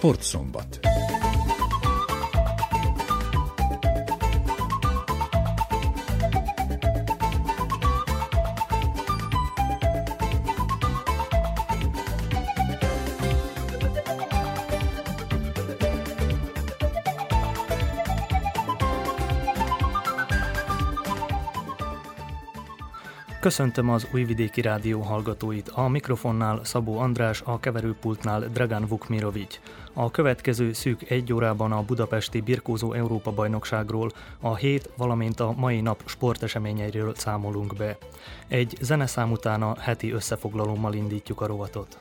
Sportszombat. Köszöntöm az Újvidéki Rádió hallgatóit. A mikrofonnál Szabó András, a keverőpultnál Dragan Vukmirovic. A következő szűk egy órában a budapesti Birkózó Európa bajnokságról, a hét, valamint a mai nap sporteseményeiről számolunk be. Egy zeneszám után a heti összefoglalómmal indítjuk a rovatot.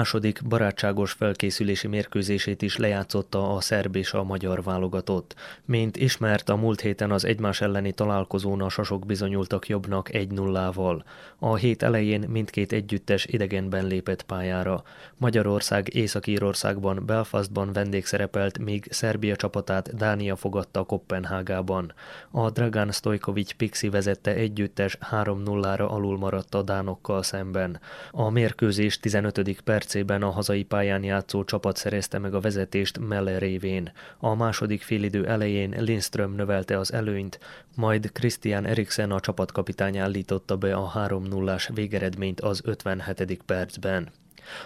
Második barátságos felkészülési mérkőzését is lejátszotta a szerb és a magyar válogatott. Mint ismert, a múlt héten az egymás elleni találkozón a sasok bizonyultak jobbnak 1-0-val. A hét elején mindkét együttes idegenben lépett pályára. Magyarország Észak-Írországban, Belfastban vendégszerepelt, míg Szerbia csapatát Dánia fogadta Kopenhágában. A Dragan Stojkovic Pixi vezette együttes 3-0-ra alul maradt a dánokkal szemben. A mérkőzés 15. perc percében a hazai pályán játszó csapat szerezte meg a vezetést Melle révén. A második félidő elején Lindström növelte az előnyt, majd Christian Eriksen a csapatkapitány állította be a 3-0-ás végeredményt az 57. percben.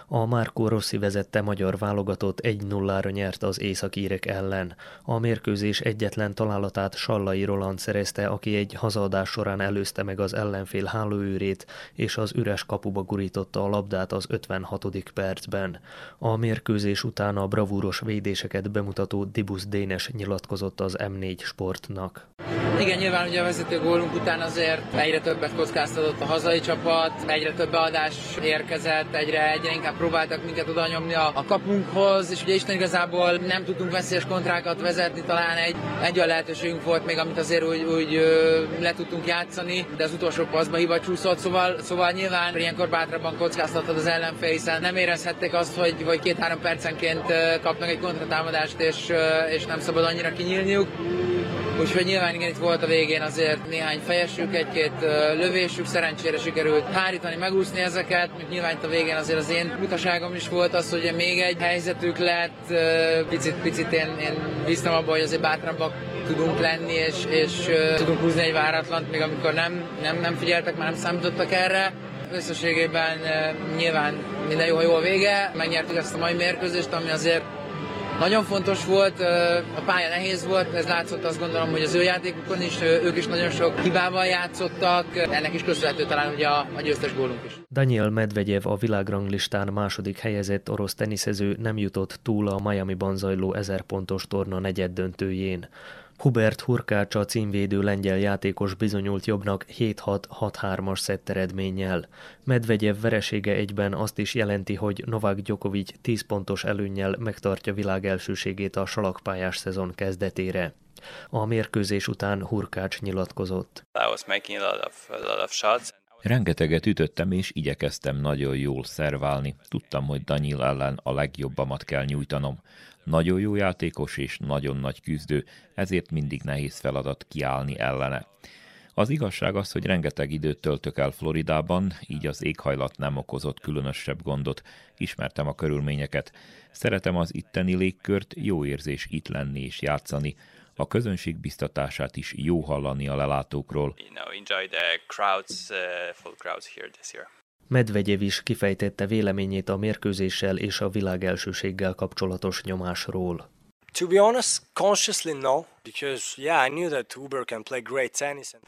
A Márkó Rossi vezette magyar válogatott 1-0-ra nyert az északírek ellen. A mérkőzés egyetlen találatát Sallai Roland szerezte, aki egy hazaadás során előzte meg az ellenfél hálóőrét, és az üres kapuba gurította a labdát az 56. percben. A mérkőzés után a bravúros védéseket bemutató Dibusz Dénes nyilatkozott az M4 sportnak. Igen, nyilván ugye a vezető gólunk után azért egyre többet kockáztatott a hazai csapat, egyre több beadás érkezett, egyre, egyre inkább próbáltak minket oda nyomni a, a kapunkhoz, és ugye Isten igazából nem tudtunk veszélyes kontrákat vezetni, talán egy, egy olyan lehetőségünk volt még, amit azért úgy, úgy le tudtunk játszani, de az utolsó paszba hiba csúszott, szóval, szóval nyilván ilyenkor bátrabban kockáztatod az ellenfél, hiszen nem érezhették azt, hogy, hogy két-három percenként kapnak egy kontratámadást, és, és nem szabad annyira kinyílniuk. Úgyhogy nyilván igen, itt volt a végén azért néhány fejesük, egy-két lövésük, szerencsére sikerült hárítani, megúszni ezeket, mint nyilván itt a végén azért az én utaságom is volt az, hogy még egy helyzetük lett, picit, picit én, én bíztam abban, hogy azért bátrabbak tudunk lenni, és, és tudunk húzni egy váratlant, még amikor nem, nem, nem figyeltek, már nem számítottak erre. Összességében nyilván minden jó, ha jó a vége, megnyertük ezt a mai mérkőzést, ami azért nagyon fontos volt, a pálya nehéz volt, ez látszott azt gondolom, hogy az ő játékukon is, ők is nagyon sok hibával játszottak, ennek is köszönhető talán ugye a, a győztes gólunk is. Daniel Medvegyev a világranglistán második helyezett orosz teniszező nem jutott túl a Miami-ban zajló 1000 pontos torna negyed döntőjén. Hubert Hurkács a címvédő lengyel játékos bizonyult jobbnak 7-6-6-3-as szett eredménnyel. Medvegyev veresége egyben azt is jelenti, hogy Novák Djokovic 10 pontos előnnyel megtartja világ elsőségét a salakpályás szezon kezdetére. A mérkőzés után Hurkács nyilatkozott. Rengeteget ütöttem, és igyekeztem nagyon jól szerválni. Tudtam, hogy Daniel ellen a legjobbamat kell nyújtanom. Nagyon jó játékos és nagyon nagy küzdő, ezért mindig nehéz feladat kiállni ellene. Az igazság az, hogy rengeteg időt töltök el Floridában, így az éghajlat nem okozott különösebb gondot. Ismertem a körülményeket. Szeretem az itteni légkört, jó érzés itt lenni és játszani. A közönség biztatását is jó hallani a lelátókról. You know, enjoy the crowds, uh, full crowds here this year. Medvegyev is kifejtette véleményét a mérkőzéssel és a világelsőséggel kapcsolatos nyomásról.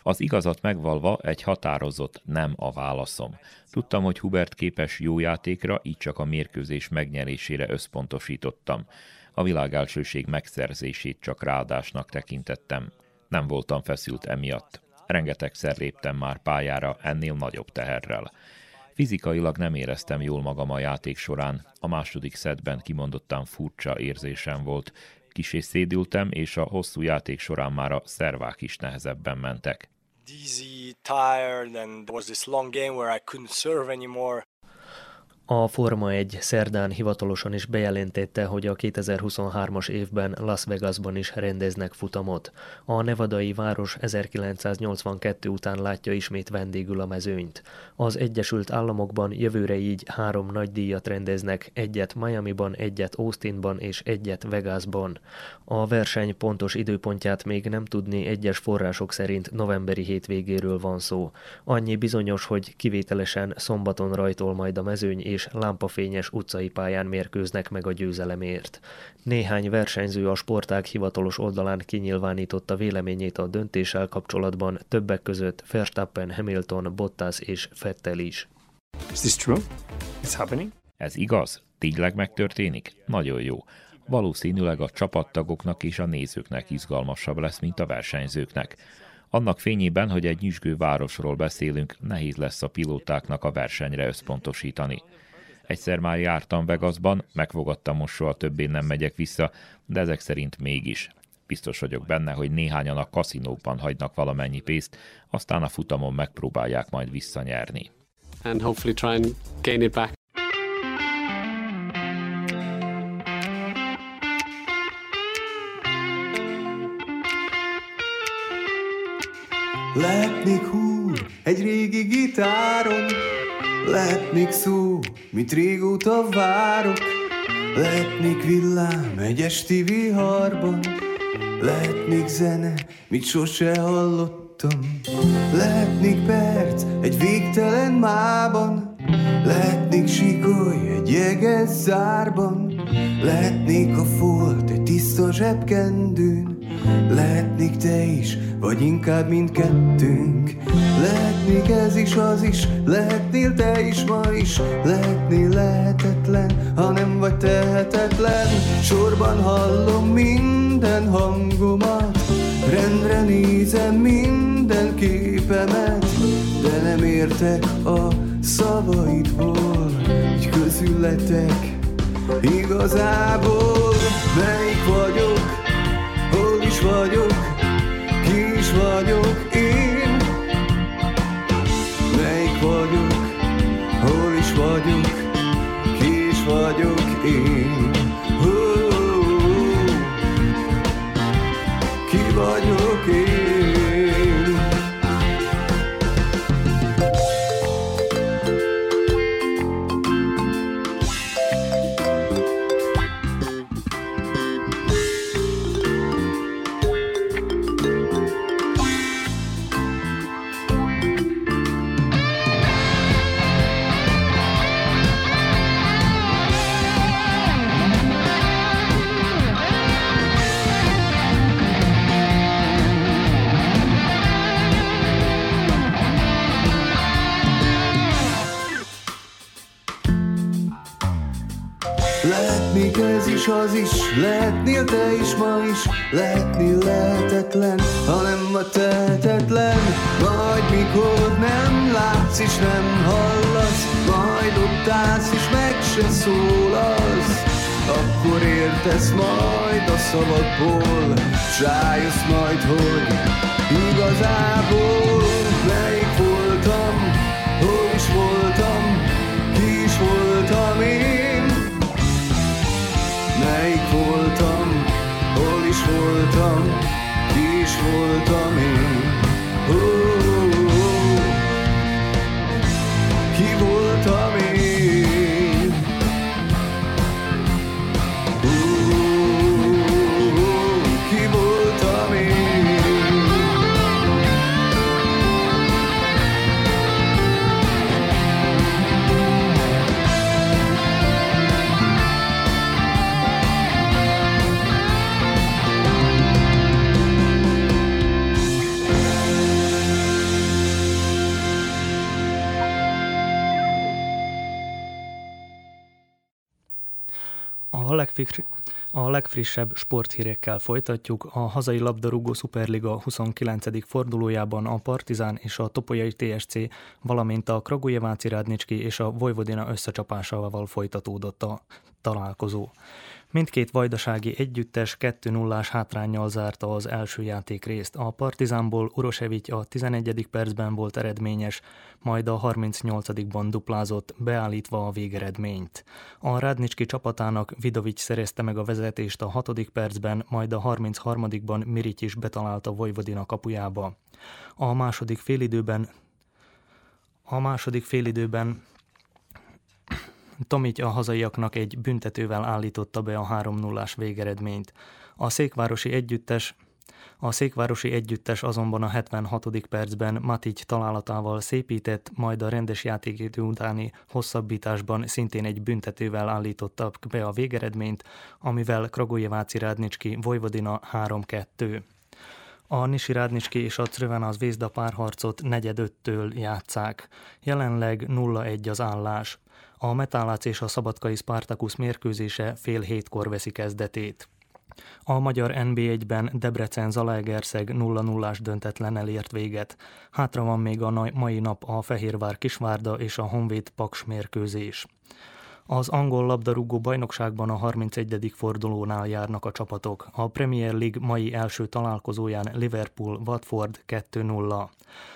Az igazat megvalva egy határozott nem a válaszom. Tudtam, hogy Hubert képes jó játékra, így csak a mérkőzés megnyerésére összpontosítottam. A világelsőség megszerzését csak ráadásnak tekintettem. Nem voltam feszült emiatt. Rengetegszer léptem már pályára ennél nagyobb teherrel. Fizikailag nem éreztem jól magam a játék során. A második szedben kimondottan furcsa érzésem volt. Kisé szédültem, és a hosszú játék során már a szervák is nehezebben mentek. Dizzy, tired, and was this long game where I couldn't serve anymore. A Forma 1 szerdán hivatalosan is bejelentette, hogy a 2023-as évben Las Vegasban is rendeznek futamot. A nevadai város 1982 után látja ismét vendégül a mezőnyt. Az Egyesült Államokban jövőre így három nagy díjat rendeznek, egyet Miami-ban, egyet Austinban és egyet Vegasban. A verseny pontos időpontját még nem tudni egyes források szerint novemberi hétvégéről van szó. Annyi bizonyos, hogy kivételesen szombaton rajtol majd a mezőny és lámpafényes utcai pályán mérkőznek meg a győzelemért. Néhány versenyző a sportág hivatalos oldalán kinyilvánította véleményét a döntéssel kapcsolatban, többek között Verstappen, Hamilton, Bottas és Vettel is. Is this true? It's happening? Ez igaz? Tényleg megtörténik? Nagyon jó. Valószínűleg a csapattagoknak és a nézőknek izgalmasabb lesz, mint a versenyzőknek. Annak fényében, hogy egy nyüzsgő városról beszélünk, nehéz lesz a pilótáknak a versenyre összpontosítani. Egyszer már jártam Vegasban, megfogadtam most soha többé nem megyek vissza, de ezek szerint mégis. Biztos vagyok benne, hogy néhányan a kaszinókban hagynak valamennyi pénzt, aztán a futamon megpróbálják majd visszanyerni. And hopefully try and gain it back. Még húr egy régi gitáron, lehet még szó, mit régóta várok, lehet még villám egy esti viharban, lehet még zene, mit sose hallottam, lehet még perc egy végtelen mában, lehet még sikoly egy jeges zárban. Lehetnék a folt egy tiszta zsebkendőn Lehetnék te is, vagy inkább mindkettőnk. Lehetnék ez is, az is, lehetnél te is ma is. Lehetnél lehetetlen, ha nem vagy tehetetlen. Sorban hallom minden hangomat Rendre nézem minden képemet. De nem értek a szavaidból Így közületek igazából. Melyik is vagyok Ki is vagyok én. Melyik vagyok, hol is vagyok Ki is vagyok én. Ki vagyok én se szólalsz, akkor értesz majd a szavakból, s rájössz majd, hogy igazából melyik voltam, hol is voltam, ki is voltam én. Melyik voltam, hol is voltam, ki is voltam A, legfriss, a legfrissebb sporthírekkel folytatjuk. A hazai labdarúgó Superliga 29. fordulójában a Partizán és a Topolyai TSC, valamint a Kragujeváci Rádnicski és a Vojvodina összecsapásával folytatódott a találkozó. Mindkét vajdasági együttes 2-0-ás hátrányjal zárta az első játékrészt. A Partizánból Urosevic a 11. percben volt eredményes, majd a 38-ban duplázott, beállítva a végeredményt. A Rádnicski csapatának Vidovic szerezte meg a vezetést a 6. percben, majd a 33-ban Miric is betalálta Vojvodina kapujába. A második félidőben a második félidőben Tomic a hazaiaknak egy büntetővel állította be a 3 0 végeredményt. A székvárosi együttes a székvárosi együttes azonban a 76. percben Matic találatával szépített, majd a rendes játékidő utáni hosszabbításban szintén egy büntetővel állította be a végeredményt, amivel Kragujeváci Rádnicski Vojvodina 3-2. A Nisi Rádnicski és a Crvena Zvezda párharcot negyedöttől játszák. Jelenleg 0-1 az állás. A Metálác és a Szabadkai Spartacus mérkőzése fél hétkor veszi kezdetét. A magyar NB1-ben Debrecen Zalaegerszeg 0-0-ás döntetlen elért véget. Hátra van még a mai nap a Fehérvár Kisvárda és a Honvéd Paks mérkőzés. Az angol labdarúgó bajnokságban a 31. fordulónál járnak a csapatok. A Premier League mai első találkozóján Liverpool Watford 2-0.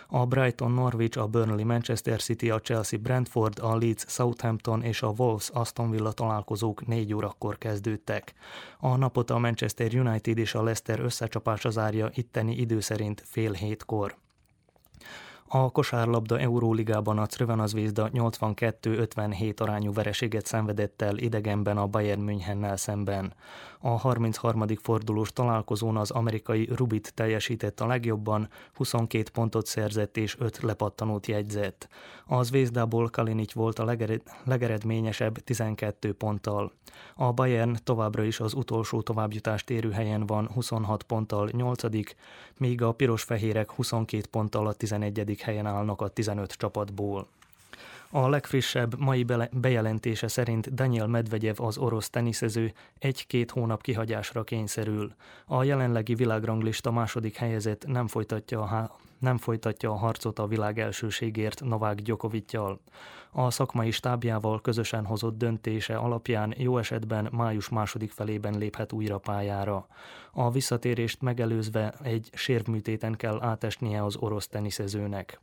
A Brighton Norwich, a Burnley Manchester City, a Chelsea Brentford, a Leeds Southampton és a Wolves Aston Villa találkozók 4 órakor kezdődtek. A napot a Manchester United és a Leicester összecsapása zárja itteni idő szerint fél hétkor. A kosárlabda Euróligában a Crvena Zvezda 82-57 arányú vereséget szenvedett el idegenben a Bayern Münchennel szemben. A 33. fordulós találkozón az amerikai Rubit teljesített a legjobban, 22 pontot szerzett és 5 lepattanót jegyzett. A Zvezdából Kalinic volt a legered, legeredményesebb 12 ponttal. A Bayern továbbra is az utolsó továbbjutást érő helyen van 26 ponttal 8 míg a piros-fehérek 22 ponttal a 11 helyen állnak a 15 csapatból. A legfrissebb mai bejelentése szerint Daniel Medvegyev az orosz teniszező egy-két hónap kihagyásra kényszerül. A jelenlegi világranglista második helyezett nem folytatja a, nem folytatja a harcot a világ elsőségért Novák Gyokovittyal. A szakmai stábjával közösen hozott döntése alapján jó esetben május második felében léphet újra pályára. A visszatérést megelőzve egy sérvműtéten kell átesnie az orosz teniszezőnek.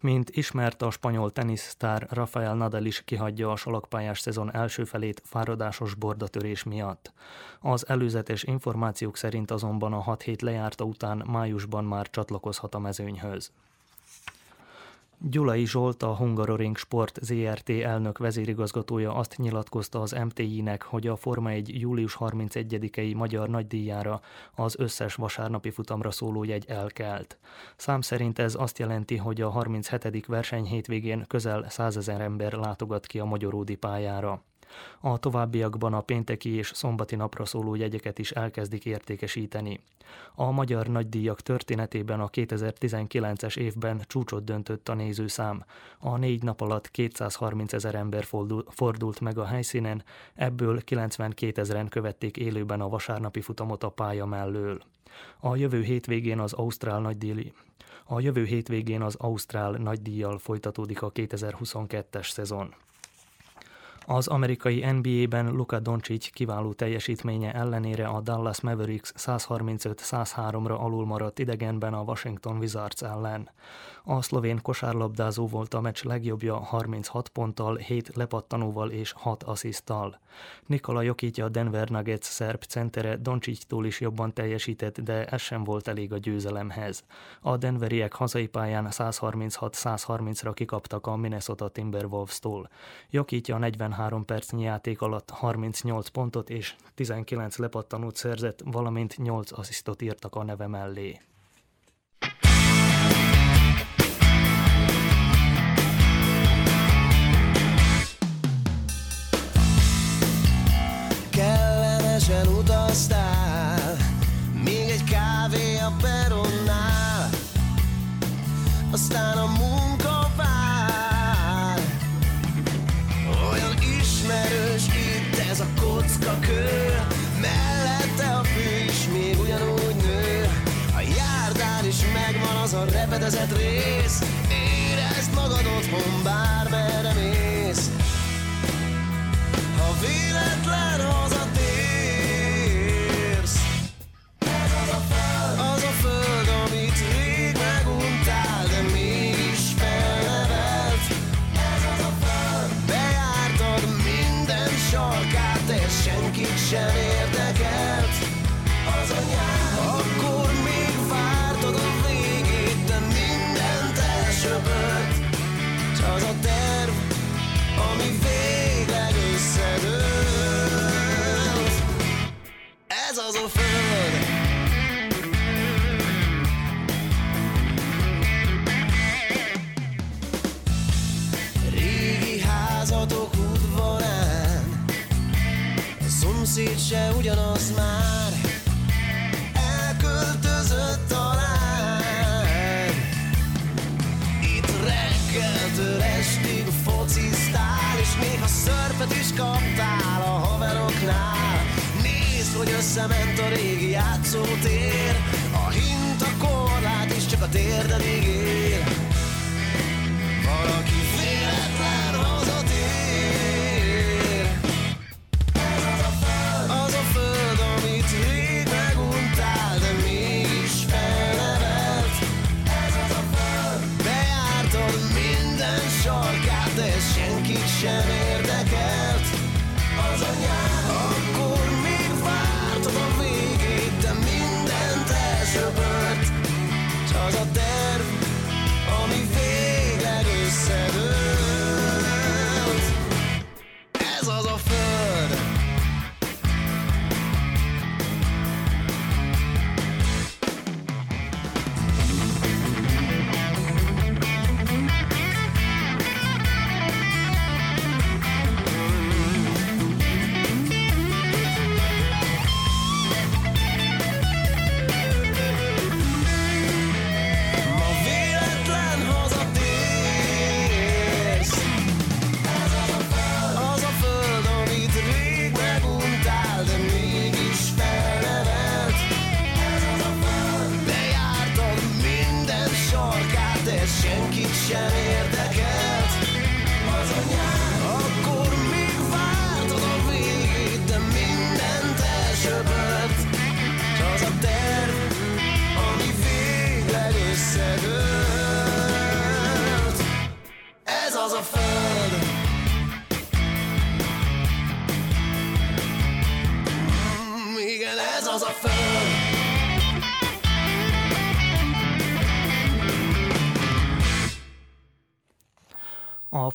Mint ismert, a spanyol tenisztár Rafael Nadal is kihagyja a salakpályás szezon első felét fáradásos bordatörés miatt. Az előzetes információk szerint azonban a 6 hét lejárta után májusban már csatlakozhat a mezőnyhöz. Gyulai Zsolt, a Hungaroring Sport ZRT elnök vezérigazgatója azt nyilatkozta az MTI-nek, hogy a Forma 1 július 31-i magyar nagydíjára az összes vasárnapi futamra szóló jegy elkelt. Szám szerint ez azt jelenti, hogy a 37. verseny hétvégén közel 100 ezer ember látogat ki a Magyaródi pályára. A továbbiakban a pénteki és szombati napra szóló jegyeket is elkezdik értékesíteni. A magyar nagydíjak történetében a 2019-es évben csúcsot döntött a nézőszám. A négy nap alatt 230 ezer ember fordult meg a helyszínen, ebből 92 ezeren követték élőben a vasárnapi futamot a pálya mellől. A jövő hétvégén az Ausztrál nagydíj a jövő hétvégén az Ausztrál nagydíjjal folytatódik a 2022-es szezon. Az amerikai NBA-ben Luka Doncic kiváló teljesítménye ellenére a Dallas Mavericks 135-103-ra alul maradt idegenben a Washington Wizards ellen. A szlovén kosárlabdázó volt a meccs legjobbja 36 ponttal, 7 lepattanóval és 6 assziszttal. Nikola Jokitja a Denver Nuggets szerb centere Doncsics-tól is jobban teljesített, de ez sem volt elég a győzelemhez. A denveriek hazai pályán 136-130-ra kikaptak a Minnesota Timberwolves-tól. Jokitja 43 percnyi játék alatt 38 pontot és 19 lepattanót szerzett, valamint 8 asszisztot írtak a neve mellé. Utaztál. Még egy kávé a peronnál. Aztán a munka vár. Olyan ismerős itt ez a kocka kő Mellette a fű is még ugyanúgy nő. A járdán is megvan az a repedezett rész. Érezd magad otthon bármerre mész. Ha véletlen hazatér szomszéd se ugyanaz már. Elköltözött talán Itt reggeltől estig focisztál És néha szörpet is kaptál a haveroknál. Nézd, hogy összement a régi játszótér A hint, a korlát is csak a térdedig ér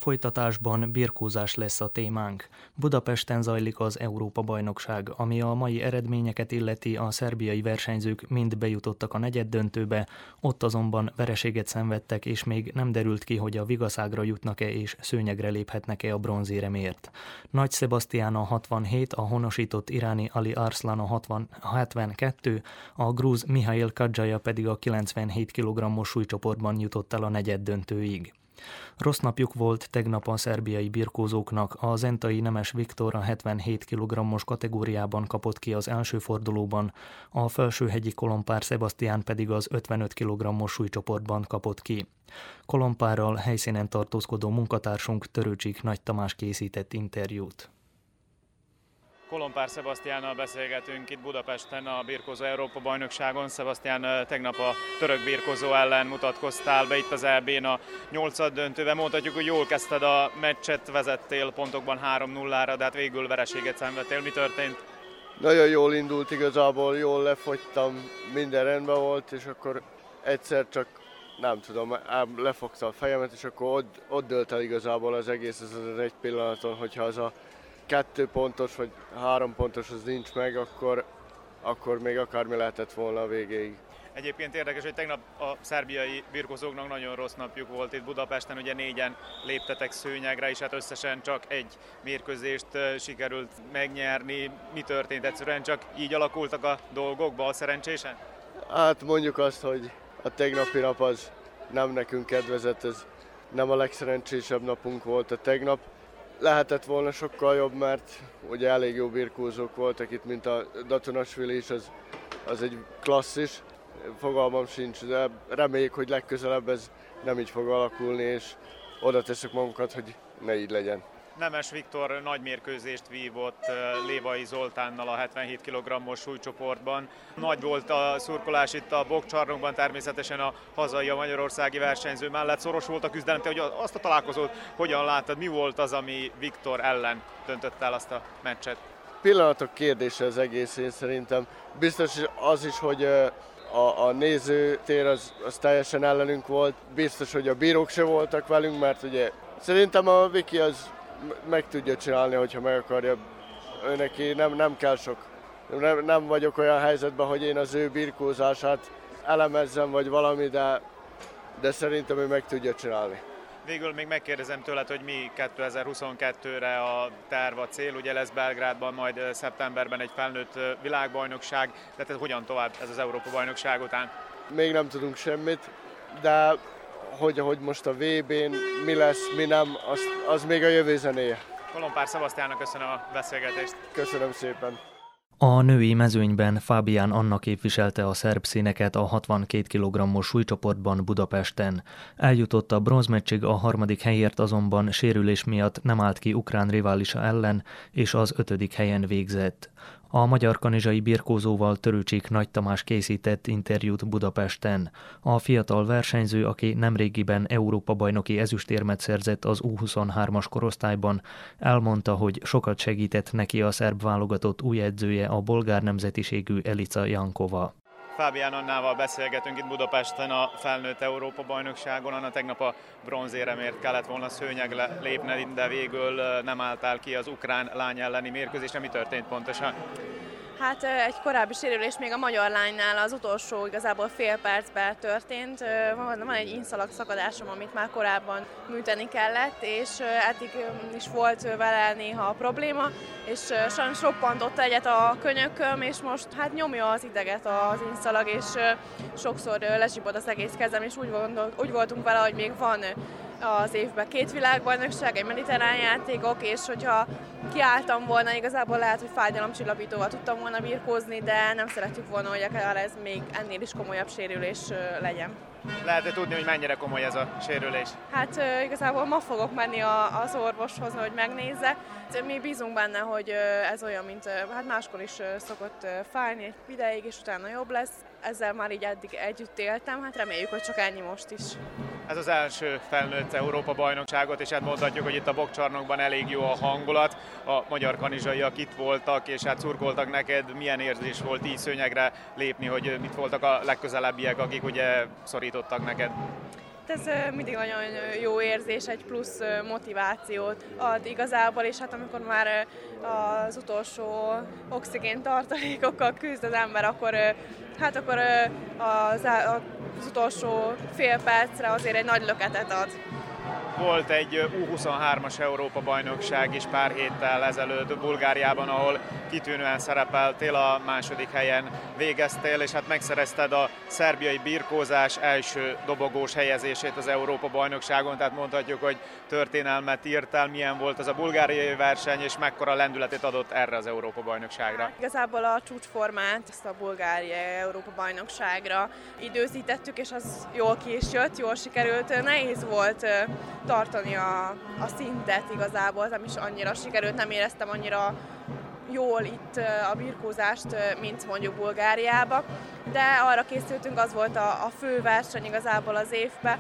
folytatásban birkózás lesz a témánk. Budapesten zajlik az Európa-bajnokság, ami a mai eredményeket illeti a szerbiai versenyzők mind bejutottak a negyed döntőbe, ott azonban vereséget szenvedtek, és még nem derült ki, hogy a vigaszágra jutnak-e és szőnyegre léphetnek-e a bronzéremért. Nagy Sebastian a 67, a honosított iráni Ali Arslan a 60, 72, a grúz Mihail Kadzsaja pedig a 97 kg-os súlycsoportban jutott el a negyed döntőig. Rossz napjuk volt tegnap a szerbiai birkózóknak, a zentai Nemes Viktor a 77 kg-os kategóriában kapott ki az első fordulóban, a felsőhegyi kolompár Sebastian pedig az 55 kg-os súlycsoportban kapott ki. Kolompárral helyszínen tartózkodó munkatársunk Törőcsik Nagy Tamás készített interjút. Kolompár Sebastiánnal beszélgetünk itt Budapesten a Birkozó Európa bajnokságon. Sebastián tegnap a török birkozó ellen mutatkoztál be itt az EB-n a nyolcad döntőben. Mondhatjuk, hogy jól kezdted a meccset, vezettél pontokban 3-0-ra, de hát végül vereséget szenvedtél. Mi történt? Nagyon jól indult igazából, jól lefogytam, minden rendben volt, és akkor egyszer csak nem tudom, lefogta a fejemet, és akkor ott, ott dölt el igazából az egész ez az egy pillanaton, hogyha az a kettő pontos vagy három pontos az nincs meg, akkor, akkor még akármi lehetett volna a végéig. Egyébként érdekes, hogy tegnap a szerbiai birkozóknak nagyon rossz napjuk volt itt Budapesten, ugye négyen léptetek szőnyegre, és hát összesen csak egy mérkőzést sikerült megnyerni. Mi történt? Egyszerűen csak így alakultak a dolgok, bal szerencsésen? Hát mondjuk azt, hogy a tegnapi nap az nem nekünk kedvezett, ez nem a legszerencsésebb napunk volt a tegnap lehetett volna sokkal jobb, mert ugye elég jó birkózók voltak itt, mint a Datonasvili is, az, az egy klasszis. Fogalmam sincs, de reméljük, hogy legközelebb ez nem így fog alakulni, és oda teszek magunkat, hogy ne így legyen. Nemes Viktor nagy mérkőzést vívott Lévai Zoltánnal a 77 kg-os súlycsoportban. Nagy volt a szurkolás itt a bokcsarnokban, természetesen a hazai, a magyarországi versenyző mellett szoros volt a küzdelem. Te hogy azt a találkozót hogyan láttad, mi volt az, ami Viktor ellen döntött el azt a meccset? Pillanatok kérdése az egész, én szerintem. Biztos az is, hogy a, a nézőtér az, az teljesen ellenünk volt. Biztos, hogy a bírók se voltak velünk, mert ugye szerintem a Viki az meg tudja csinálni, hogyha meg akarja. Ő neki nem, nem kell sok. Nem, nem vagyok olyan helyzetben, hogy én az ő birkózását elemezzem, vagy valami, de, de szerintem ő meg tudja csinálni. Végül még megkérdezem tőled, hogy mi 2022-re a terv, a cél. Ugye lesz Belgrádban majd szeptemberben egy felnőtt világbajnokság, tehát ez hogyan tovább ez az Európa bajnokság után? Még nem tudunk semmit, de hogy, hogy most a VB-n mi lesz, mi nem, az, az még a jövő zenéje. Kolompár Szabasztiának köszönöm a beszélgetést. Köszönöm szépen. A női mezőnyben Fábián Anna képviselte a szerb színeket a 62 kg-os súlycsoportban Budapesten. Eljutott a bronzmeccsig a harmadik helyért azonban sérülés miatt nem állt ki ukrán riválisa ellen, és az ötödik helyen végzett. A magyar kanizsai birkózóval Törőcsik Nagy Tamás készített interjút Budapesten. A fiatal versenyző, aki nemrégiben Európa-bajnoki ezüstérmet szerzett az U23-as korosztályban, elmondta, hogy sokat segített neki a szerb válogatott új edzője a bolgár nemzetiségű Elica Jankova. Fábián Annával beszélgetünk itt Budapesten a felnőtt Európa bajnokságon. Anna tegnap a bronzéremért kellett volna szőnyeg lépni, de végül nem álltál ki az ukrán lány elleni mérkőzésre. Mi történt pontosan? Hát egy korábbi sérülés még a magyar lánynál az utolsó igazából fél percben történt. Van egy inszalag szakadásom, amit már korábban műteni kellett, és eddig is volt vele néha a probléma, és sajnos roppantott egyet a könyököm, és most hát nyomja az ideget az inszalag, és sokszor lezsibod az egész kezem, és úgy, gondol, úgy voltunk vele, hogy még van az évben két világbajnokság, egy mediterrán játékok, és hogyha kiálltam volna, igazából lehet, hogy fájdalomcsillapítóval tudtam volna birkózni, de nem szeretjük volna, hogy akár ez még ennél is komolyabb sérülés legyen. Lehet-e tudni, hogy mennyire komoly ez a sérülés? Hát igazából ma fogok menni a, az orvoshoz, hogy megnézze. Mi bízunk benne, hogy ez olyan, mint hát máskor is szokott fájni egy ideig, és utána jobb lesz. Ezzel már így eddig együtt éltem, hát reméljük, hogy csak ennyi most is. Ez az első felnőtt Európa bajnokságot, és hát mondhatjuk, hogy itt a bokcsarnokban elég jó a hangulat. A magyar kanizsaiak itt voltak, és hát szurkoltak neked. Milyen érzés volt így szőnyegre lépni, hogy mit voltak a legközelebbiek, akik ugye szorítottak neked? ez mindig nagyon jó érzés, egy plusz motivációt ad igazából, és hát amikor már az utolsó oxigén tartalékokkal küzd az ember, akkor hát akkor az, az utolsó fél percre azért egy nagy löketet ad. Volt egy U23-as Európa-bajnokság is pár héttel ezelőtt Bulgáriában, ahol kitűnően szerepeltél, a második helyen végeztél, és hát megszerezted a szerbiai birkózás első dobogós helyezését az Európa-bajnokságon, tehát mondhatjuk, hogy történelmet írtál, milyen volt az a bulgáriai verseny, és mekkora lendületet adott erre az Európa-bajnokságra. Igazából a csúcsformát ezt a bulgáriai Európa-bajnokságra időzítettük, és az jól ki is jött, jól sikerült. Nehéz volt tartani a, a szintet igazából, nem is annyira sikerült, nem éreztem annyira jól itt a birkózást, mint mondjuk Bulgáriába, de arra készültünk, az volt a, a fő verseny igazából az évbe,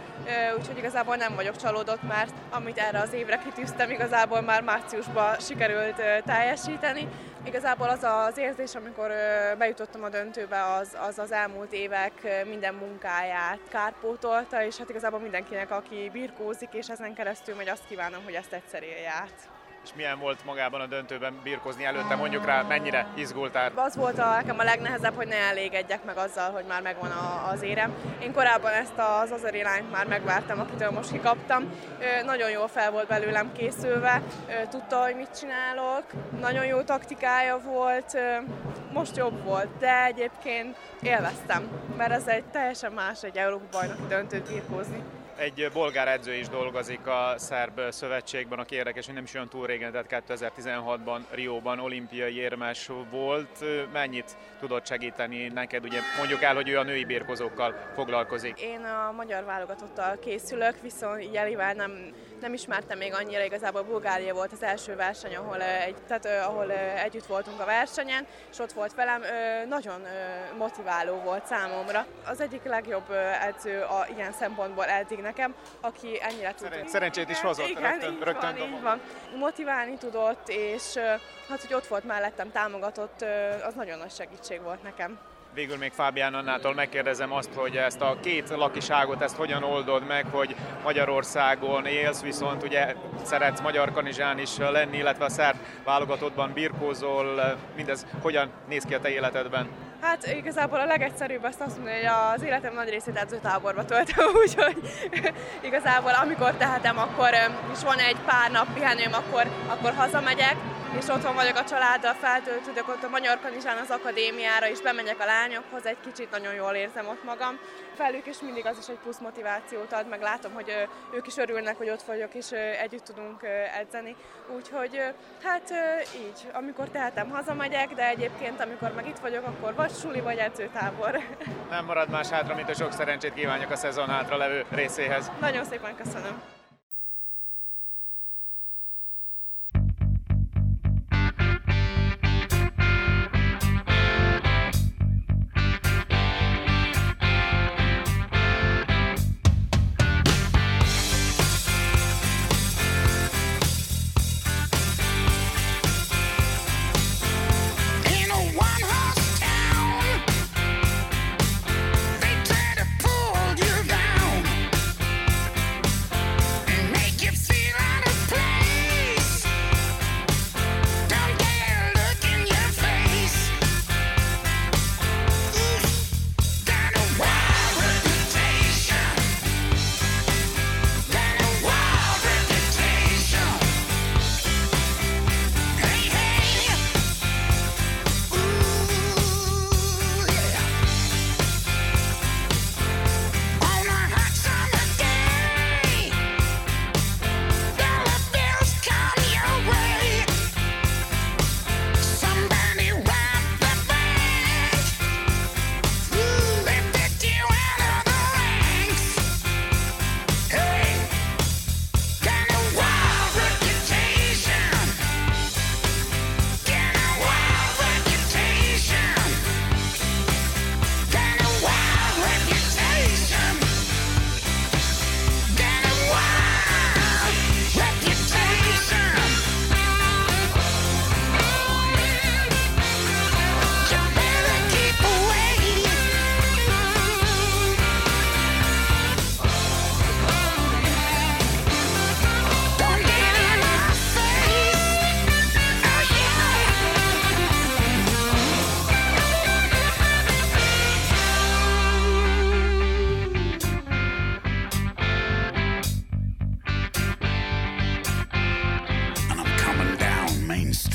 úgyhogy igazából nem vagyok csalódott, mert amit erre az évre kitűztem, igazából már márciusban sikerült teljesíteni. Igazából az az érzés, amikor bejutottam a döntőbe, az az, az elmúlt évek minden munkáját kárpótolta, és hát igazából mindenkinek, aki birkózik, és ezen keresztül megy, azt kívánom, hogy ezt egyszer élje át és milyen volt magában a döntőben birkozni előtte, mondjuk rá, mennyire izgultál? Az volt a, nekem a legnehezebb, hogy ne elégedjek meg azzal, hogy már megvan a, az érem. Én korábban ezt az Azari lányt már megvártam, akitől most kikaptam. Ö, nagyon jól fel volt belőlem készülve, ö, tudta, hogy mit csinálok, nagyon jó taktikája volt, ö, most jobb volt, de egyébként élveztem, mert ez egy teljesen más egy Európa bajnoki döntőt birkózni. Egy bolgár edző is dolgozik a szerb szövetségben, aki érdekes, hogy nem is olyan túl régen, tehát 2016-ban Rióban olimpiai érmes volt. Mennyit tudott segíteni neked? Ugye mondjuk el, hogy ő a női birkozókkal foglalkozik. Én a magyar válogatottal készülök, viszont így nem nem ismertem még annyira, igazából Bulgária volt az első verseny, ahol, egy, tehát, ahol együtt voltunk a versenyen, és ott volt velem, nagyon motiváló volt számomra. Az egyik legjobb edző a ilyen szempontból eddig nekem, aki ennyire tud. Szerencsét, szerencsét is hozott, igen, rögtön, így rögtön van, így van. Motiválni tudott, és hát, hogy ott volt mellettem, támogatott, az nagyon nagy segítség volt nekem. Végül még Fábián Annától megkérdezem azt, hogy ezt a két lakiságot, ezt hogyan oldod meg, hogy Magyarországon élsz, viszont ugye szeretsz magyar kanizsán is lenni, illetve a szerb válogatottban birkózol, mindez hogyan néz ki a te életedben? Hát igazából a legegyszerűbb azt azt mondani, hogy az életem nagy részét edzőtáborba töltöm, úgyhogy igazából amikor tehetem, akkor is van egy pár nap pihenőm, akkor, akkor hazamegyek, és otthon vagyok a családdal, feltöltődök ott a Magyar Kanizsán az akadémiára, és bemegyek a lányokhoz, egy kicsit nagyon jól érzem ott magam. Felük is mindig az is egy plusz motivációt ad, meg látom, hogy ők is örülnek, hogy ott vagyok, és együtt tudunk edzeni. Úgyhogy hát így, amikor tehetem, hazamegyek, de egyébként amikor meg itt vagyok, akkor vagy suli, vagy edzőtábor. Nem marad más hátra, mint a sok szerencsét kívánjuk a szezon hátra levő részéhez. Nagyon szépen köszönöm.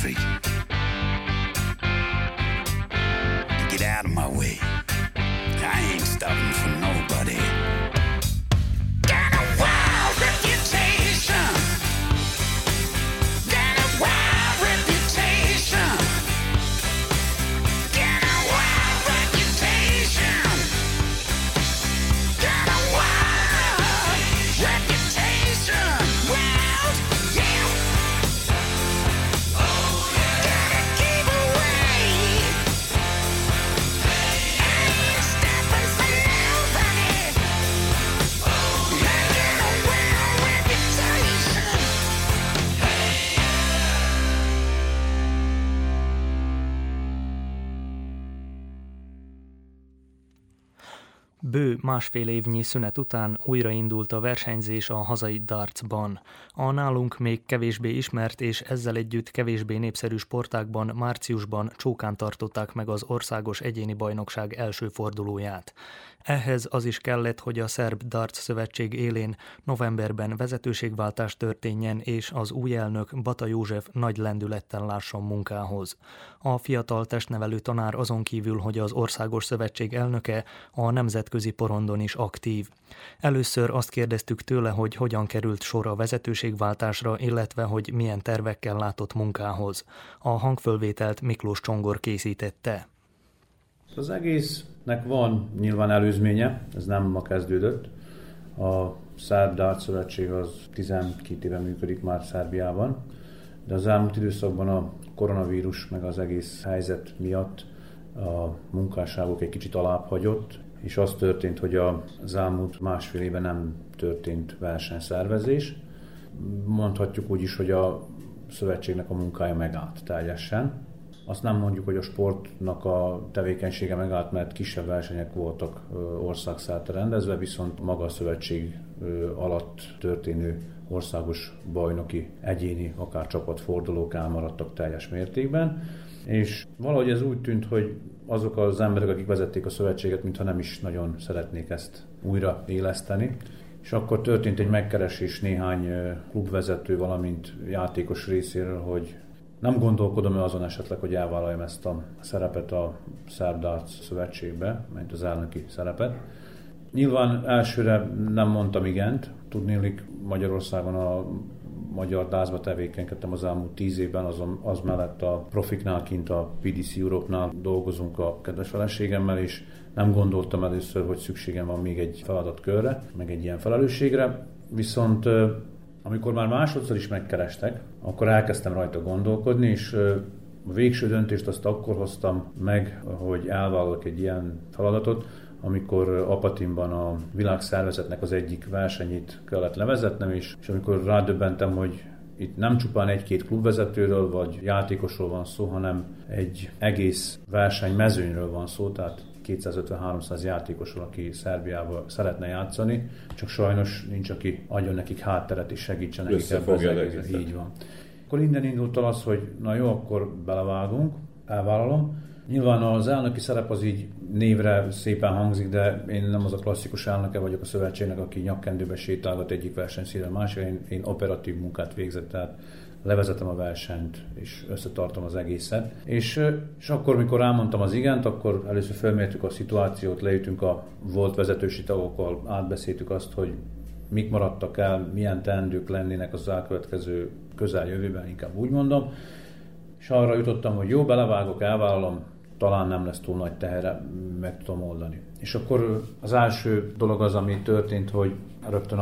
feet. Másfél évnyi szünet után újraindult a versenyzés a hazai dartsban. A nálunk még kevésbé ismert és ezzel együtt kevésbé népszerű sportákban márciusban csókán tartották meg az országos egyéni bajnokság első fordulóját. Ehhez az is kellett, hogy a Szerb Darts Szövetség élén novemberben vezetőségváltás történjen, és az új elnök Bata József nagy lendülettel lásson munkához. A fiatal testnevelő tanár azon kívül, hogy az országos szövetség elnöke, a nemzetközi porondon is aktív. Először azt kérdeztük tőle, hogy hogyan került sor a vezetőségváltásra, illetve hogy milyen tervekkel látott munkához. A hangfölvételt Miklós Csongor készítette. Az egésznek van nyilván előzménye, ez nem ma kezdődött. A Szerb Dart Szövetség az 12 éve működik már Szerbiában, de az elmúlt időszakban a koronavírus meg az egész helyzet miatt a munkásságok egy kicsit alább hagyott, és az történt, hogy az elmúlt másfél éve nem történt versenyszervezés. Mondhatjuk úgy is, hogy a szövetségnek a munkája megállt teljesen. Azt nem mondjuk, hogy a sportnak a tevékenysége megállt, mert kisebb versenyek voltak országszerte rendezve, viszont maga a szövetség alatt történő országos bajnoki, egyéni, akár csapatfordulók elmaradtak teljes mértékben. És valahogy ez úgy tűnt, hogy azok az emberek, akik vezették a szövetséget, mintha nem is nagyon szeretnék ezt újra éleszteni. És akkor történt egy megkeresés néhány klubvezető, valamint játékos részéről, hogy nem gondolkodom azon esetleg, hogy elvállaljam ezt a szerepet a Szerb Szövetségbe, mint az elnöki szerepet. Nyilván elsőre nem mondtam igent, tudnélik Magyarországon a magyar dázba tevékenykedtem az elmúlt tíz évben, az, az mellett a profiknál kint a PDC Europe-nál dolgozunk a kedves feleségemmel, és nem gondoltam először, hogy szükségem van még egy feladatkörre, meg egy ilyen felelősségre, viszont amikor már másodszor is megkerestek, akkor elkezdtem rajta gondolkodni, és a végső döntést azt akkor hoztam meg, hogy elvállalok egy ilyen feladatot, amikor Apatinban a világszervezetnek az egyik versenyét kellett levezetnem, és, és amikor rádöbbentem, hogy itt nem csupán egy-két klubvezetőről vagy játékosról van szó, hanem egy egész verseny mezőnyről van szó, tehát 250-300 játékosról, aki Szerbiával szeretne játszani, csak sajnos nincs, aki adjon nekik hátteret és segítsen nekik ebben az egész. Így van. Akkor innen indult el az, hogy na jó, akkor belevágunk, elvállalom. Nyilván az elnöki szerep az így névre szépen hangzik, de én nem az a klasszikus elnöke vagyok a szövetségnek, aki nyakkendőbe sétálgat egyik versenyszínre a másik, én, én operatív munkát végzek, tehát levezetem a versenyt, és összetartom az egészet. És, és akkor, mikor elmondtam az igent, akkor először felmértük a szituációt, leütünk a volt vezetősi tagokkal, átbeszéltük azt, hogy mik maradtak el, milyen teendők lennének az elkövetkező közeljövőben, inkább úgy mondom. És arra jutottam, hogy jó, belevágok, elvállalom, talán nem lesz túl nagy tehere, meg tudom oldani. És akkor az első dolog az, ami történt, hogy rögtön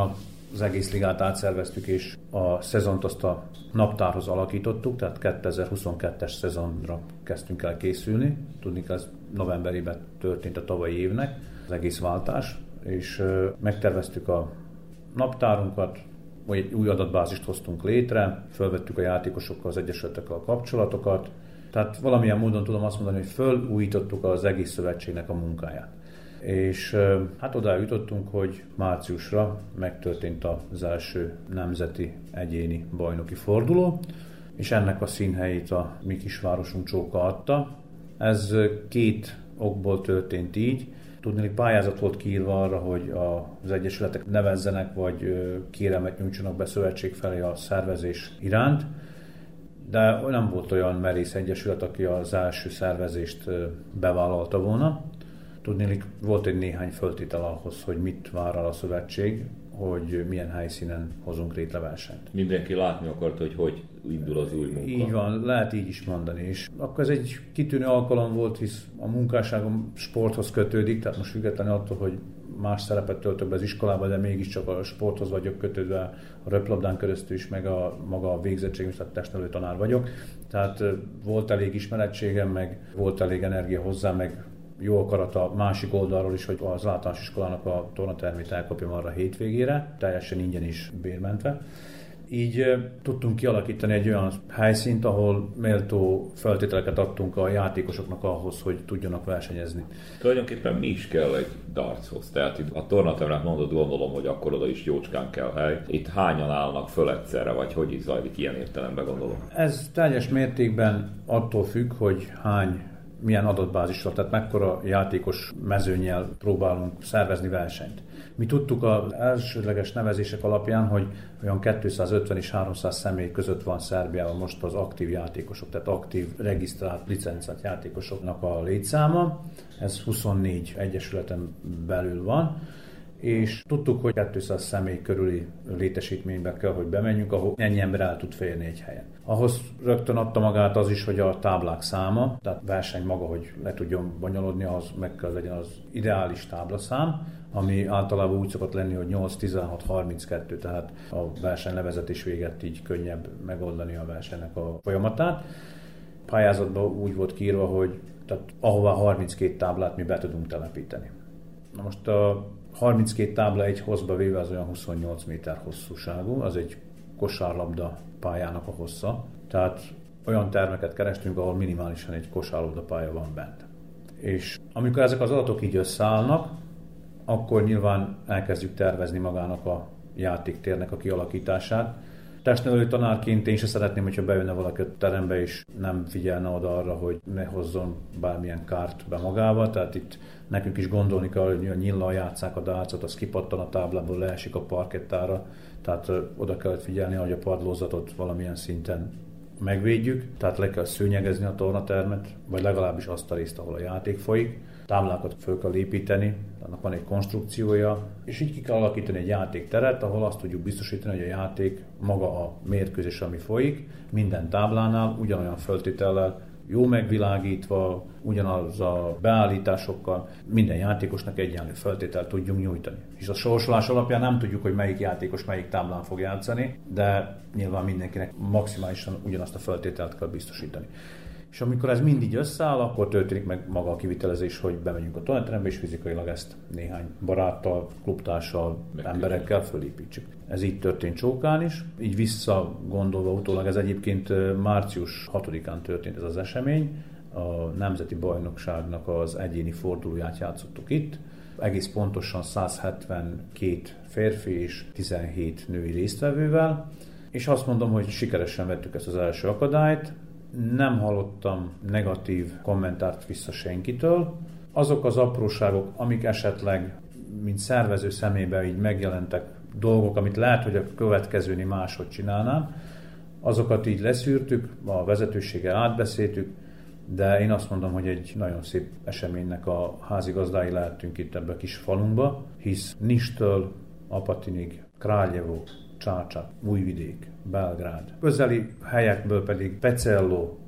az egész ligát átszerveztük, és a szezont azt a naptárhoz alakítottuk, tehát 2022-es szezonra kezdtünk el készülni. Tudni, ez novemberében történt a tavalyi évnek az egész váltás, és megterveztük a naptárunkat, egy új adatbázist hoztunk létre, fölvettük a játékosokkal, az egyesületekkel a kapcsolatokat, tehát valamilyen módon tudom azt mondani, hogy fölújítottuk az egész szövetségnek a munkáját. És hát oda jutottunk, hogy márciusra megtörtént az első nemzeti egyéni bajnoki forduló, és ennek a színhelyét a mi kisvárosunk Csóka adta. Ez két okból történt így. Tudni, hogy pályázat volt kiírva arra, hogy az egyesületek nevezzenek, vagy kérelmet nyújtsanak be szövetség felé a szervezés iránt de nem volt olyan merész egyesület, aki az első szervezést bevállalta volna. Tudnélik, volt egy néhány föltétel ahhoz, hogy mit vár el a szövetség, hogy milyen helyszínen hozunk létre versenyt. Mindenki látni akarta, hogy hogy indul az új munka. Így van, lehet így is mondani. És akkor ez egy kitűnő alkalom volt, hisz a munkásságom sporthoz kötődik, tehát most függetlenül attól, hogy más szerepet töltök be az iskolában, de mégiscsak a sporthoz vagyok kötődve, a röplabdán keresztül is, meg a maga a végzettségem, tehát testnevelő tanár vagyok. Tehát volt elég ismerettségem, meg volt elég energia hozzá, meg jó akarat a másik oldalról is, hogy az általános iskolának a tornatermét elkapjam arra a hétvégére, teljesen ingyen is bérmentve. Így tudtunk kialakítani egy olyan helyszínt, ahol méltó feltételeket adtunk a játékosoknak ahhoz, hogy tudjanak versenyezni. Tulajdonképpen mi is kell egy dartshoz? Tehát itt a tornatermet mondod, gondolom, hogy akkor oda is jócskán kell hely. Itt hányan állnak föl egyszerre, vagy hogy is zajlik ilyen értelemben, gondolom? Ez teljes mértékben attól függ, hogy hány milyen adatbázisra, tehát mekkora játékos mezőnyel próbálunk szervezni versenyt. Mi tudtuk az elsődleges nevezések alapján, hogy olyan 250 és 300 személy között van Szerbiában most az aktív játékosok, tehát aktív, regisztrált, licencált játékosoknak a létszáma. Ez 24 egyesületen belül van és tudtuk, hogy 200 személy körüli létesítménybe kell, hogy bemenjünk, ahol ennyi ember el tud férni egy helyen. Ahhoz rögtön adta magát az is, hogy a táblák száma, tehát verseny maga, hogy le tudjon bonyolodni, az meg kell legyen az ideális táblaszám, ami általában úgy szokott lenni, hogy 8, 16, 32, tehát a verseny levezetés véget így könnyebb megoldani a versenynek a folyamatát. Pályázatban úgy volt kiírva, hogy tehát ahová 32 táblát mi be tudunk telepíteni. Na most a 32 tábla egy hozba véve az olyan 28 méter hosszúságú, az egy kosárlabda pályának a hossza. Tehát olyan termeket kerestünk, ahol minimálisan egy kosárlabda pálya van bent. És amikor ezek az adatok így összeállnak, akkor nyilván elkezdjük tervezni magának a játéktérnek a kialakítását. Testnevelő tanárként én sem szeretném, hogyha bejönne valaki a terembe és nem figyelne oda arra, hogy ne hozzon bármilyen kárt be magával. Tehát itt nekünk is gondolni kell, hogy a nyillal játszák a dálcot, az kipattan a táblából, leesik a parkettára, tehát oda kell figyelni, hogy a padlózatot valamilyen szinten megvédjük, tehát le kell szőnyegezni a tornatermet, vagy legalábbis azt a részt, ahol a játék folyik. Táblákat föl kell építeni, annak van egy konstrukciója, és így ki kell alakítani egy játékteret, ahol azt tudjuk biztosítani, hogy a játék maga a mérkőzés, ami folyik, minden táblánál ugyanolyan föltétellel jó megvilágítva, ugyanaz a beállításokkal minden játékosnak egyenlő feltételt tudjunk nyújtani. És a sorsolás alapján nem tudjuk, hogy melyik játékos melyik táblán fog játszani, de nyilván mindenkinek maximálisan ugyanazt a feltételt kell biztosítani. És amikor ez mindig összeáll, akkor történik meg maga a kivitelezés, hogy bemegyünk a toaletrembe, és fizikailag ezt néhány baráttal, klubtársal, emberekkel fölépítsük. Ez így történt Csókán is, így visszagondolva utólag, ez egyébként március 6-án történt ez az esemény, a Nemzeti Bajnokságnak az egyéni fordulóját játszottuk itt, egész pontosan 172 férfi és 17 női résztvevővel, és azt mondom, hogy sikeresen vettük ezt az első akadályt, nem hallottam negatív kommentárt vissza senkitől. Azok az apróságok, amik esetleg, mint szervező szemébe így megjelentek dolgok, amit lehet, hogy a következőni máshogy csinálnám, azokat így leszűrtük, a vezetőséggel átbeszéltük, de én azt mondom, hogy egy nagyon szép eseménynek a házigazdái lehetünk itt ebbe a kis falunkba, hisz Nistől Apatinig, Krályevo, Csácsa, Újvidék, Belgrád. Közeli helyekből pedig Pecello,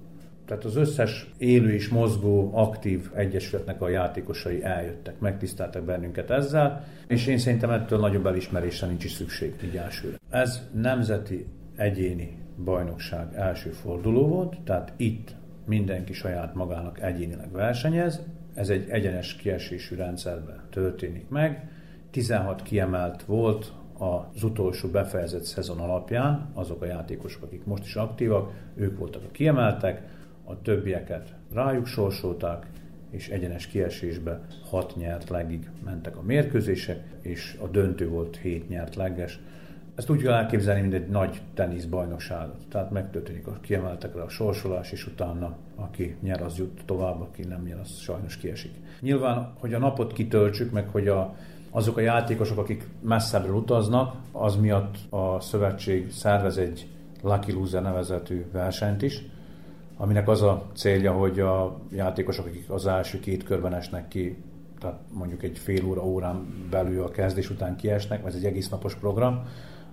tehát az összes élő és mozgó, aktív egyesületnek a játékosai eljöttek, megtiszteltek bennünket ezzel, és én szerintem ettől nagyobb elismerésre nincs is szükség így elsőre. Ez nemzeti egyéni bajnokság első forduló volt, tehát itt mindenki saját magának egyénileg versenyez, ez egy egyenes kiesésű rendszerben történik meg, 16 kiemelt volt, az utolsó befejezett szezon alapján, azok a játékosok, akik most is aktívak, ők voltak a kiemeltek, a többieket rájuk sorsolták, és egyenes kiesésbe hat nyert legig mentek a mérkőzések, és a döntő volt hét nyert legges. Ezt úgy kell elképzelni, mint egy nagy teniszbajnokságot. Tehát megtörténik a kiemeltekre a sorsolás, és utána aki nyer, az jut tovább, aki nem nyer, az sajnos kiesik. Nyilván, hogy a napot kitöltsük, meg hogy a azok a játékosok, akik messzebbről utaznak, az miatt a szövetség szervez egy Lucky Loser nevezetű versenyt is, aminek az a célja, hogy a játékosok, akik az első két körben esnek ki, tehát mondjuk egy fél óra, órán belül a kezdés után kiesnek, ez egy egész napos program,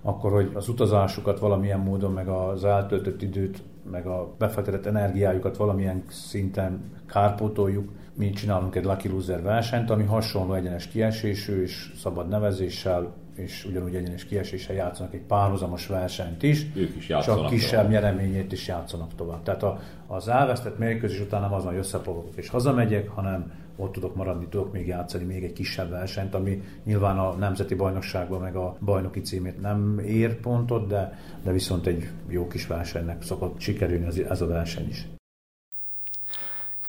akkor, hogy az utazásukat valamilyen módon, meg az eltöltött időt, meg a befektetett energiájukat valamilyen szinten kárpótoljuk, mi csinálunk egy Lucky Loser versenyt, ami hasonló egyenes kiesésű és szabad nevezéssel, és ugyanúgy egyenes kieséssel játszanak egy párhuzamos versenyt is, Ők is csak kisebb tovább. nyereményét is játszanak tovább. Tehát a, az elvesztett mérkőzés után nem az, hogy összepogok és hazamegyek, hanem ott tudok maradni, tudok még játszani még egy kisebb versenyt, ami nyilván a nemzeti bajnokságban meg a bajnoki címét nem ér pontot, de, de viszont egy jó kis versenynek szokott sikerülni az, ez a verseny is.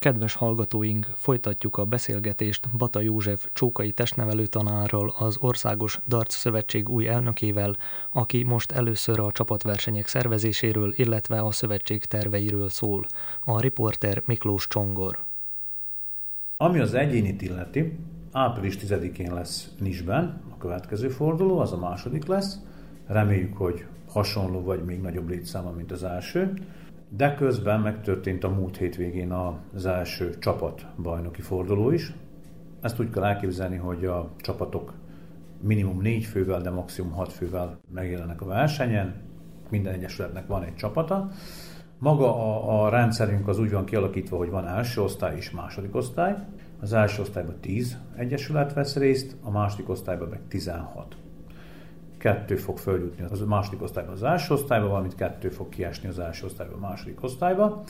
Kedves hallgatóink, folytatjuk a beszélgetést Bata József csókai testnevelő tanárral, az Országos Darts Szövetség új elnökével, aki most először a csapatversenyek szervezéséről, illetve a szövetség terveiről szól. A riporter Miklós Csongor. Ami az egyénit illeti, április 10-én lesz Nisben a következő forduló, az a második lesz. Reméljük, hogy hasonló vagy még nagyobb létszáma, mint az első. De közben megtörtént a múlt hétvégén az első csapat bajnoki forduló is. Ezt úgy kell elképzelni, hogy a csapatok minimum négy fővel, de maximum hat fővel megjelennek a versenyen. Minden egyesületnek van egy csapata. Maga a, a rendszerünk az úgy van kialakítva, hogy van első osztály és második osztály. Az első osztályban 10 egyesület vesz részt, a második osztályban meg 16. Kettő fog följutni az második osztályban az első osztályba, valamint kettő fog kiesni az első osztályban a második osztályba.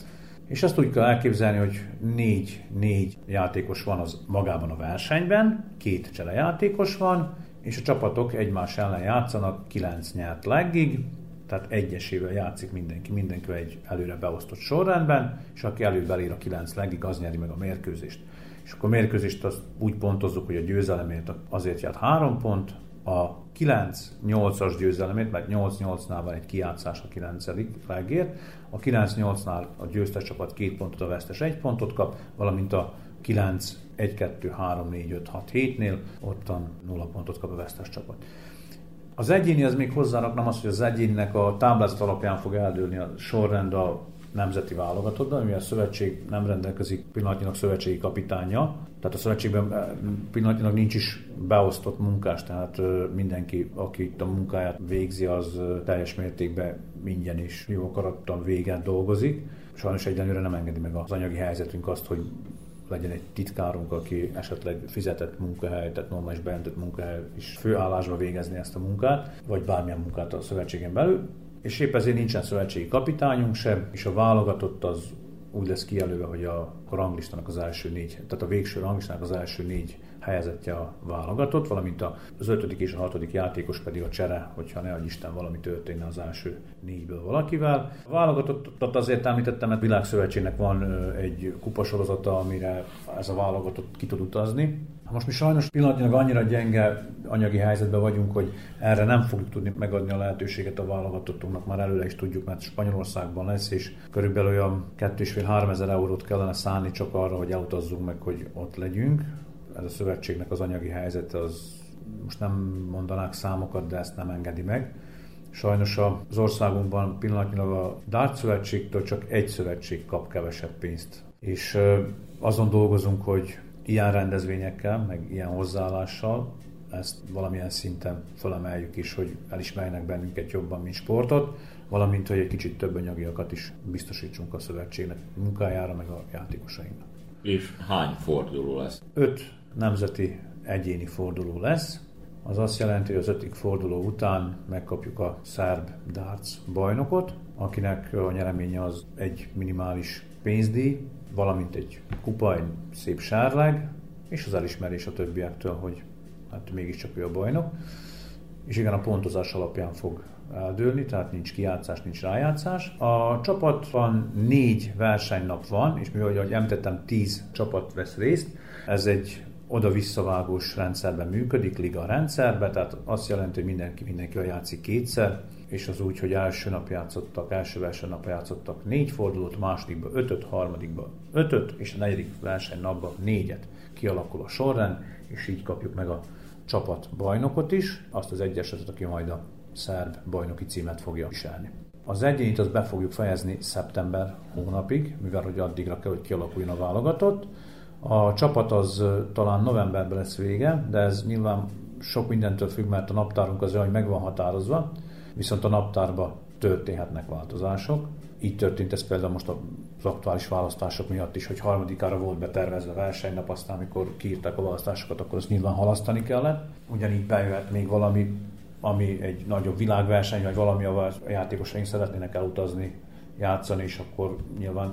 És azt úgy kell elképzelni, hogy négy, négy játékos van az magában a versenyben, két cselejátékos van, és a csapatok egymás ellen játszanak kilenc nyert leggig, tehát egyesével játszik mindenki, mindenki egy előre beosztott sorrendben, és aki előbb belér a kilenc leggig, az nyeri meg a mérkőzést. És akkor a mérkőzést azt úgy pontozzuk, hogy a győzelemért azért járt három pont, a 9-8-as győzelemét, mert 8-8-nál van egy kijátszás a 9. leggért, a 9-8-nál a győztes csapat két pontot, a vesztes egy pontot kap, valamint a 9, 1, 2, 3, 4, 5, 6, 7-nél ottan 0 pontot kap a vesztes csapat. Az egyéni az még hozzáraknám azt, hogy az egyénnek a táblázat alapján fog eldőlni a sorrend a nemzeti válogatottban, mivel a szövetség nem rendelkezik pillanatnyilag szövetségi kapitánya, tehát a szövetségben eh, pillanatnyilag nincs is beosztott munkás, tehát eh, mindenki, aki itt a munkáját végzi, az eh, teljes mértékben ingyen és jó akarattan végen dolgozik. Sajnos egyenlőre nem engedi meg az anyagi helyzetünk azt, hogy legyen egy titkárunk, aki esetleg fizetett munkahely, tehát normális bejelentett munkahely is főállásba végezni ezt a munkát, vagy bármilyen munkát a szövetségen belül. És épp ezért nincsen szövetségi kapitányunk sem, és a válogatott az úgy lesz kijelölve, hogy a, a ranglistának az első négy, tehát a végső ranglistának az első négy helyezettje a válogatott, valamint az ötödik és a hatodik játékos pedig a csere, hogyha ne adj Isten valami történne az első négyből valakivel. A válogatottat azért említettem, mert világszövetségnek van egy kupasorozata, amire ez a válogatott ki tud utazni. Most mi sajnos pillanatnyilag annyira gyenge anyagi helyzetben vagyunk, hogy erre nem fogjuk tudni megadni a lehetőséget a válogatottunknak, már előre is tudjuk, mert Spanyolországban lesz, és körülbelül olyan 2,5-3 ezer eurót kellene szállni csak arra, hogy elutazzunk meg, hogy ott legyünk. Ez a szövetségnek az anyagi helyzete az most nem mondanák számokat, de ezt nem engedi meg. Sajnos az országunkban pillanatnyilag a Dart szövetségtől csak egy szövetség kap kevesebb pénzt. És azon dolgozunk, hogy ilyen rendezvényekkel, meg ilyen hozzáállással ezt valamilyen szinten felemeljük is, hogy elismerjenek bennünket jobban, mint sportot, valamint, hogy egy kicsit több anyagiakat is biztosítsunk a szövetségnek munkájára, meg a játékosainknak. És hány forduló lesz? Öt nemzeti egyéni forduló lesz. Az azt jelenti, hogy az ötik forduló után megkapjuk a szerb darts bajnokot, akinek a nyereménye az egy minimális pénzdíj, valamint egy kupa, szép sárleg, és az elismerés a többiektől, hogy hát mégiscsak ő a bajnok. És igen, a pontozás alapján fog eldőlni, tehát nincs kijátszás, nincs rájátszás. A csapatban négy versenynap van, és mivel, ahogy említettem, tíz csapat vesz részt, ez egy oda-visszavágós rendszerben működik, liga rendszerben, tehát azt jelenti, hogy mindenki mindenki játszik kétszer, és az úgy, hogy első nap játszottak, első versenynap játszottak négy fordulót, másodikba ötöt, harmadikba ötöt, és a negyedik versenynapban négyet. Kialakul a sorrend, és így kapjuk meg a csapat bajnokot is, azt az egyesetet, aki majd a szerb bajnoki címet fogja viselni. Az egyénit azt be fogjuk fejezni szeptember hónapig, mivel hogy addigra kell, hogy kialakuljon a válogatott. A csapat az talán novemberben lesz vége, de ez nyilván sok mindentől függ, mert a naptárunk az olyan, hogy meg van határozva, viszont a naptárban történhetnek változások. Így történt ez például most az aktuális választások miatt is, hogy harmadikára volt betervezve versenynap, aztán amikor kiírták a választásokat, akkor azt nyilván halasztani kellett. Ugyanígy bejöhet még valami, ami egy nagyobb világverseny, vagy valami, ahol a játékosaink szeretnének elutazni, játszani, és akkor nyilván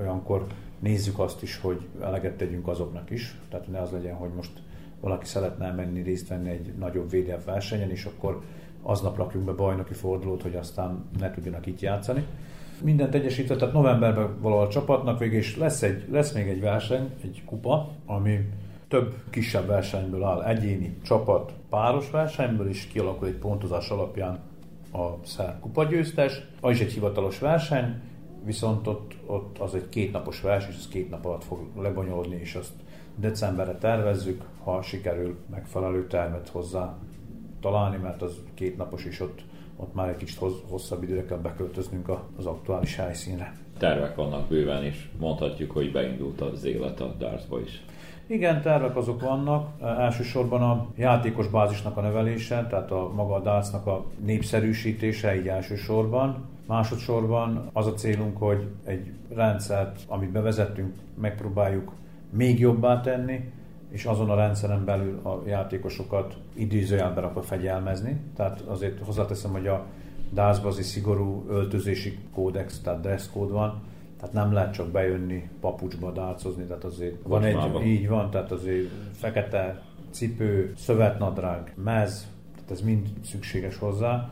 olyankor nézzük azt is, hogy eleget tegyünk azoknak is. Tehát ne az legyen, hogy most valaki szeretne menni részt venni egy nagyobb VDF versenyen, és akkor aznap rakjunk be bajnoki fordulót, hogy aztán ne tudjanak itt játszani. Mindent egyesítve, tehát novemberben valahol a csapatnak végig, és lesz, egy, lesz még egy verseny, egy kupa, ami több kisebb versenyből áll, egyéni csapat páros versenyből is kialakul egy pontozás alapján a szerb kupa győztes, az is egy hivatalos verseny, viszont ott, ott az egy kétnapos verseny, és az két nap alatt fog lebonyolódni, és azt decemberre tervezzük, ha sikerül megfelelő termet hozzá találni, mert az két napos is ott, ott már egy kicsit hosszabb időre kell beköltöznünk az aktuális helyszínre. Tervek vannak bőven, és mondhatjuk, hogy beindult az élet a dartsba is. Igen, tervek azok vannak. Elsősorban a játékos bázisnak a növelése, tehát a maga a a népszerűsítése így elsősorban. Másodszorban az a célunk, hogy egy rendszert, amit bevezettünk, megpróbáljuk még jobbá tenni, és azon a rendszeren belül a játékosokat időzőjelbe rakva fegyelmezni. Tehát azért hozzáteszem, hogy a dászbazi szigorú öltözési kódex, tehát dress code van, tehát nem lehet csak bejönni papucsba dácozni, tehát azért van egy, így van, tehát azért fekete cipő, szövetnadrág, mez, tehát ez mind szükséges hozzá.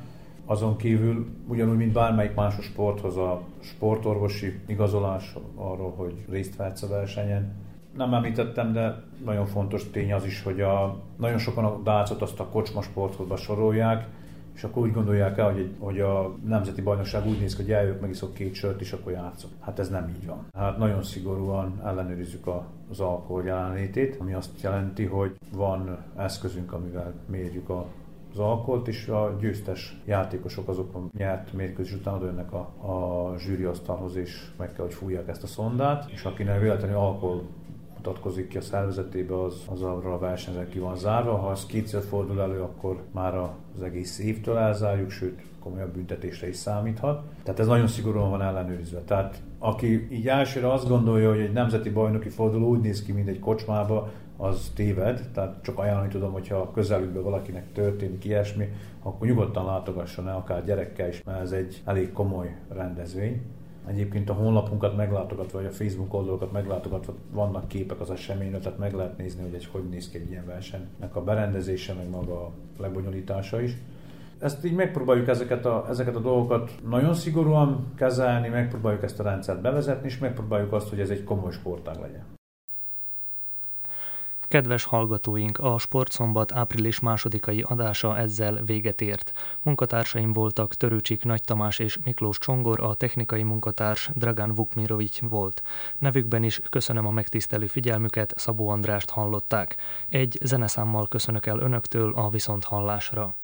Azon kívül, ugyanúgy, mint bármelyik más a sporthoz, a sportorvosi igazolás arról, hogy részt vehetsz a versenyen, nem említettem, de nagyon fontos tény az is, hogy a, nagyon sokan a dácot azt a kocsma sporthoz sorolják, és akkor úgy gondolják el, hogy, hogy a nemzeti bajnokság úgy néz ki, hogy eljövök, megiszok két sört, és akkor játszok. Hát ez nem így van. Hát nagyon szigorúan ellenőrizzük a, az alkohol jelenlétét, ami azt jelenti, hogy van eszközünk, amivel mérjük a az alkoholt, és a győztes játékosok azok a nyert mérkőzés után odajönnek a, a zsűriasztalhoz, és meg kell, hogy fújják ezt a szondát, és akinek véletlenül alkohol mutatkozik ki a szervezetébe, az, az arra a versenyre ki van zárva. Ha az kétszer fordul elő, akkor már az egész évtől elzárjuk, sőt komolyabb büntetésre is számíthat. Tehát ez nagyon szigorúan van ellenőrizve. Tehát aki így elsőre azt gondolja, hogy egy nemzeti bajnoki forduló úgy néz ki, mint egy kocsmába, az téved, tehát csak ajánlani tudom, hogyha közelükben valakinek történik ilyesmi, akkor nyugodtan látogasson el, akár gyerekkel is, mert ez egy elég komoly rendezvény. Egyébként a honlapunkat meglátogatva, vagy a Facebook oldalokat meglátogatva vannak képek az eseményről, tehát meg lehet nézni, hogy egy hogy néz ki egy ilyen versenynek a berendezése, meg maga a lebonyolítása is. Ezt így megpróbáljuk ezeket a, ezeket a dolgokat nagyon szigorúan kezelni, megpróbáljuk ezt a rendszert bevezetni, és megpróbáljuk azt, hogy ez egy komoly sportág legyen. Kedves hallgatóink, a Sportszombat április másodikai adása ezzel véget ért. Munkatársaim voltak Törőcsik Nagy Tamás és Miklós Csongor, a technikai munkatárs Dragan Vukmirovics volt. Nevükben is köszönöm a megtisztelő figyelmüket, Szabó Andrást hallották. Egy zeneszámmal köszönök el önöktől a viszonthallásra.